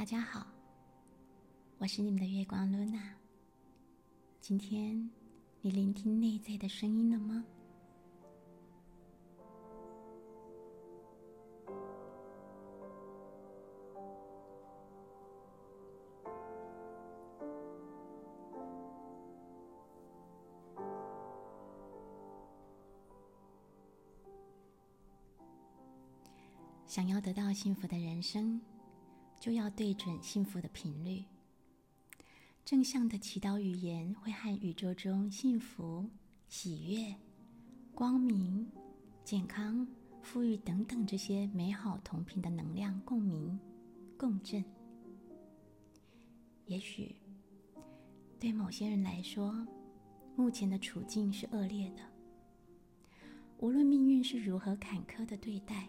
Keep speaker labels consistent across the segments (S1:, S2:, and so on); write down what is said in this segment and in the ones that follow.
S1: 大家好，我是你们的月光露娜。今天你聆听内在的声音了吗？想要得到幸福的人生，就要对准幸福的频率。正向的祈祷语言会和宇宙中幸福、喜悦、光明、健康、富裕等等这些美好同频的能量共鸣、共振。也许对某些人来说，目前的处境是恶劣的。无论命运是如何坎坷的对待。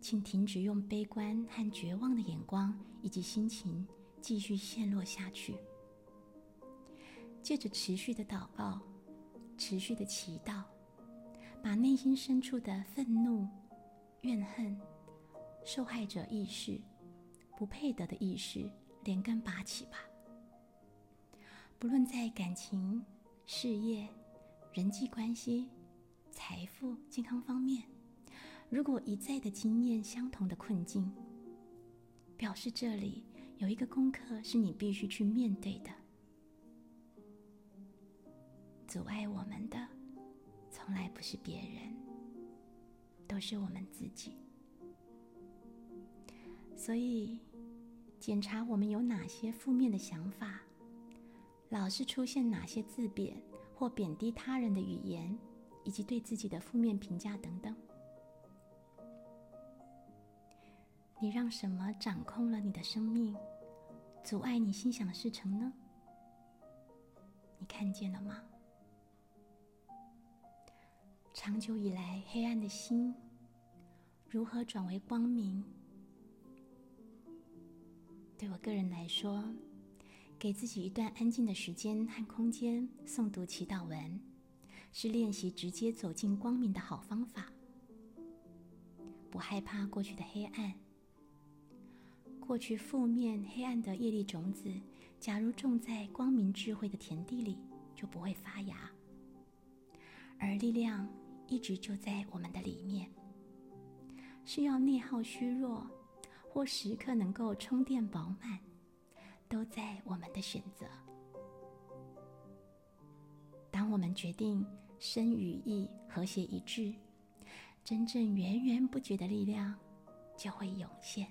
S1: 请停止用悲观和绝望的眼光以及心情继续陷落下去。借着持续的祷告、持续的祈祷，把内心深处的愤怒、怨恨、受害者意识、不配得的意识连根拔起吧。不论在感情、事业、人际关系、财富、健康方面。如果一再的经验相同的困境，表示这里有一个功课是你必须去面对的。阻碍我们的，从来不是别人，都是我们自己。所以，检查我们有哪些负面的想法，老是出现哪些自贬或贬低他人的语言，以及对自己的负面评价等等。你让什么掌控了你的生命，阻碍你心想事成呢？你看见了吗？长久以来黑暗的心，如何转为光明？对我个人来说，给自己一段安静的时间和空间，诵读祈祷文，是练习直接走进光明的好方法。不害怕过去的黑暗。过去负面黑暗的业力种子，假如种在光明智慧的田地里，就不会发芽。而力量一直就在我们的里面，是要内耗虚弱，或时刻能够充电饱满，都在我们的选择。当我们决定身与意和谐一致，真正源源不绝的力量就会涌现。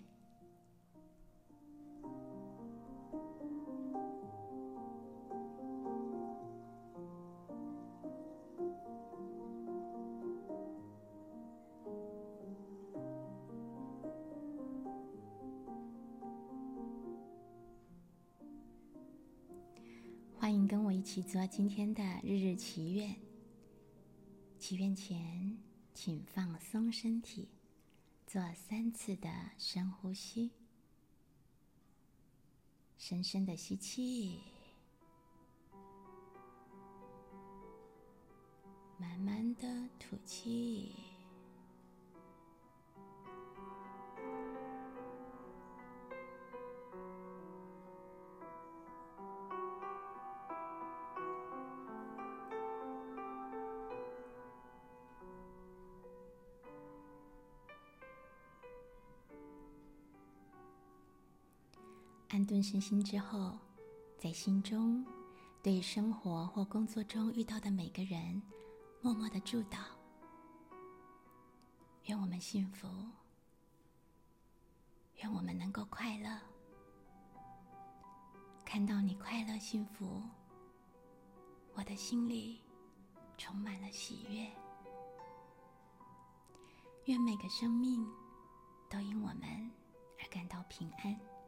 S1: 一起做今天的日日祈愿。祈愿前，请放松身体，做三次的深呼吸。深深的吸气，慢慢的吐气。身心之后，在心中对生活或工作中遇到的每个人，默默的祝祷：愿我们幸福，愿我们能够快乐。看到你快乐幸福，我的心里充满了喜悦。愿每个生命都因我们而感到平安。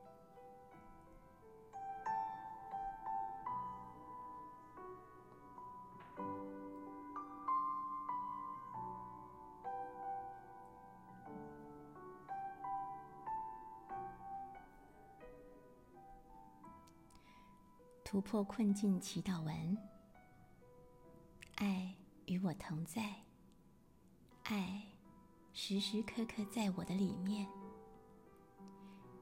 S1: 突破困境祈祷文：爱与我同在，爱时时刻刻在我的里面。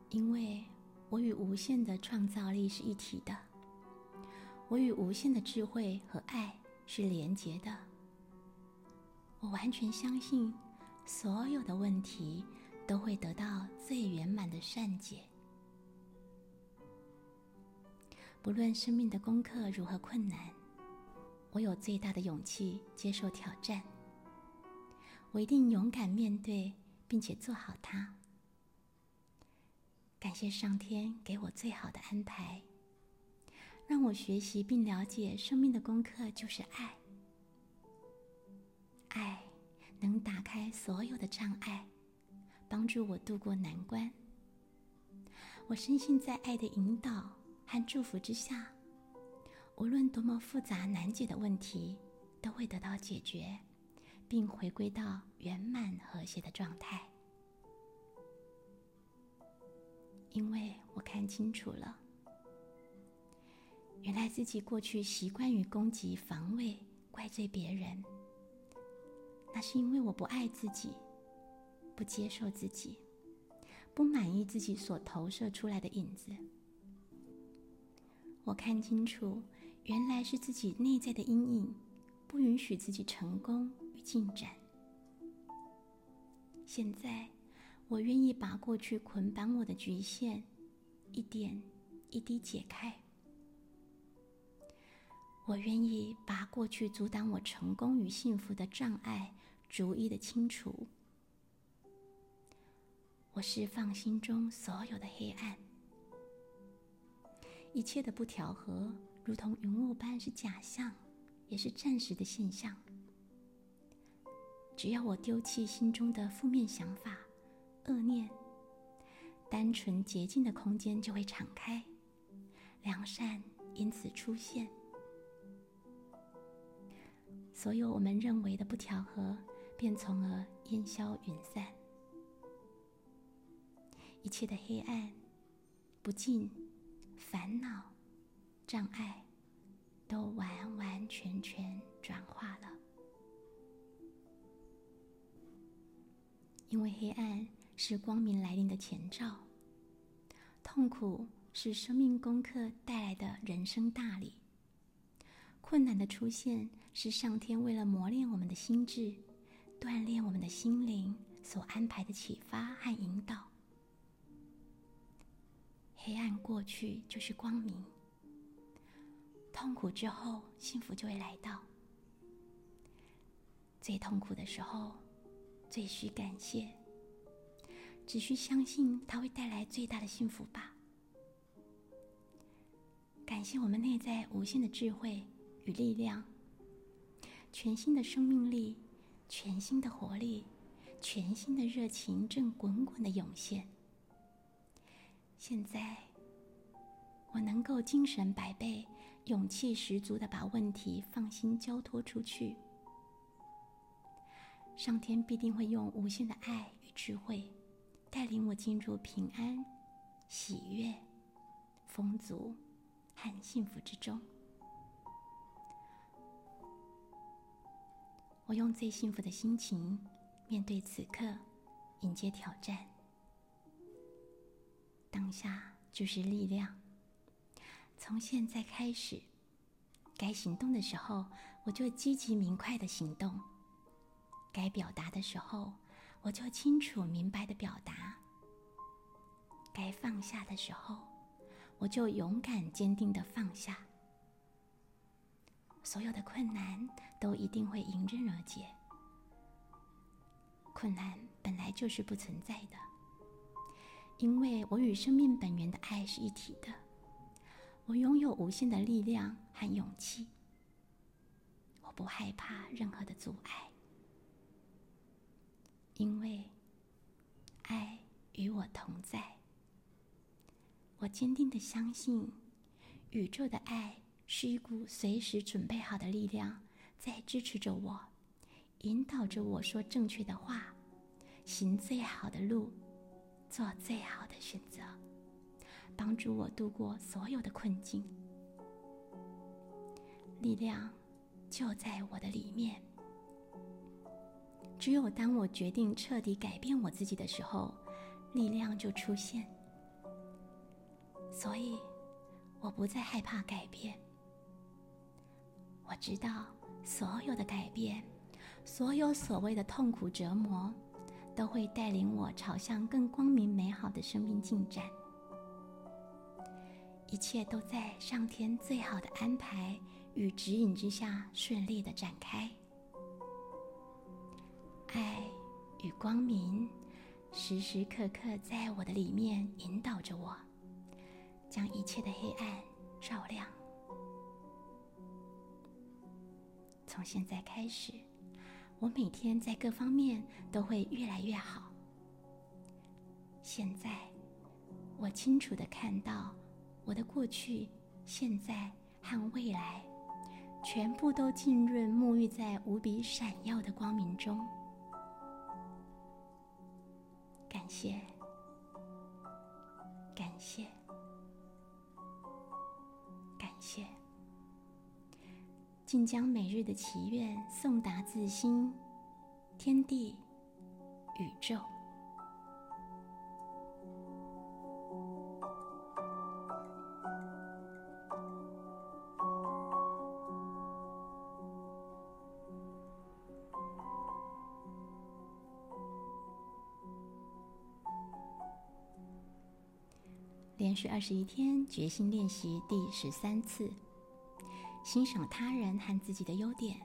S1: 因为我与无限的创造力是一体的，我与无限的智慧和爱是连结的。我完全相信，所有的问题都会得到最圆满的善解。不论生命的功课如何困难，我有最大的勇气接受挑战。我一定勇敢面对，并且做好它。感谢上天给我最好的安排，让我学习并了解生命的功课就是爱。爱能打开所有的障碍，帮助我度过难关。我深信在爱的引导和祝福之下，无论多么复杂难解的问题，都会得到解决，并回归到圆满和谐的状态。因为我看清楚了，原来自己过去习惯于攻击、防卫、怪罪别人，那是因为我不爱自己，不接受自己，不满意自己所投射出来的影子。我看清楚，原来是自己内在的阴影，不允许自己成功与进展。现在。我愿意把过去捆绑我的局限一点一滴解开。我愿意把过去阻挡我成功与幸福的障碍逐一的清除。我释放心中所有的黑暗，一切的不调和，如同云雾般是假象，也是暂时的现象。只要我丢弃心中的负面想法。恶念，单纯洁净的空间就会敞开，良善因此出现。所有我们认为的不调和，便从而烟消云散。一切的黑暗、不净、烦恼、障碍，都完完全全转化了。因为黑暗。是光明来临的前兆。痛苦是生命功课带来的人生大礼。困难的出现是上天为了磨练我们的心智、锻炼我们的心灵所安排的启发和引导。黑暗过去就是光明，痛苦之后幸福就会来到。最痛苦的时候，最需感谢。只需相信，它会带来最大的幸福吧。感谢我们内在无限的智慧与力量，全新的生命力，全新的活力，全新的热情正滚滚的涌现。现在，我能够精神百倍、勇气十足的把问题放心交托出去。上天必定会用无限的爱与智慧。带领我进入平安、喜悦、丰足和幸福之中。我用最幸福的心情面对此刻，迎接挑战。当下就是力量。从现在开始，该行动的时候，我就积极明快的行动；该表达的时候，我就清楚明白的表达，该放下的时候，我就勇敢坚定的放下。所有的困难都一定会迎刃而解。困难本来就是不存在的，因为我与生命本源的爱是一体的。我拥有无限的力量和勇气，我不害怕任何的阻碍。因为爱与我同在，我坚定的相信，宇宙的爱是一股随时准备好的力量，在支持着我，引导着我说正确的话，行最好的路，做最好的选择，帮助我度过所有的困境。力量就在我的里面。只有当我决定彻底改变我自己的时候，力量就出现，所以我不再害怕改变。我知道所有的改变，所有所谓的痛苦折磨，都会带领我朝向更光明美好的生命进展。一切都在上天最好的安排与指引之下顺利的展开。爱与光明时时刻刻在我的里面引导着我，将一切的黑暗照亮。从现在开始，我每天在各方面都会越来越好。现在，我清楚的看到，我的过去、现在和未来，全部都浸润、沐浴在无比闪耀的光明中。感谢，感谢，感谢！竟将每日的祈愿送达自心、天地、宇宙。连续二十一天决心练习第十三次，欣赏他人和自己的优点，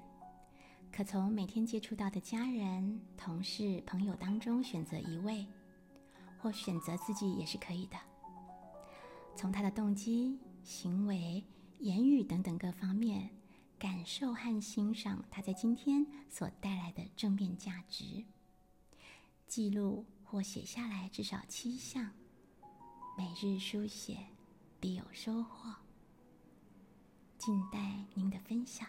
S1: 可从每天接触到的家人、同事、朋友当中选择一位，或选择自己也是可以的。从他的动机、行为、言语等等各方面，感受和欣赏他在今天所带来的正面价值。记录或写下来至少七项。每日书写，必有收获。静待您的分享。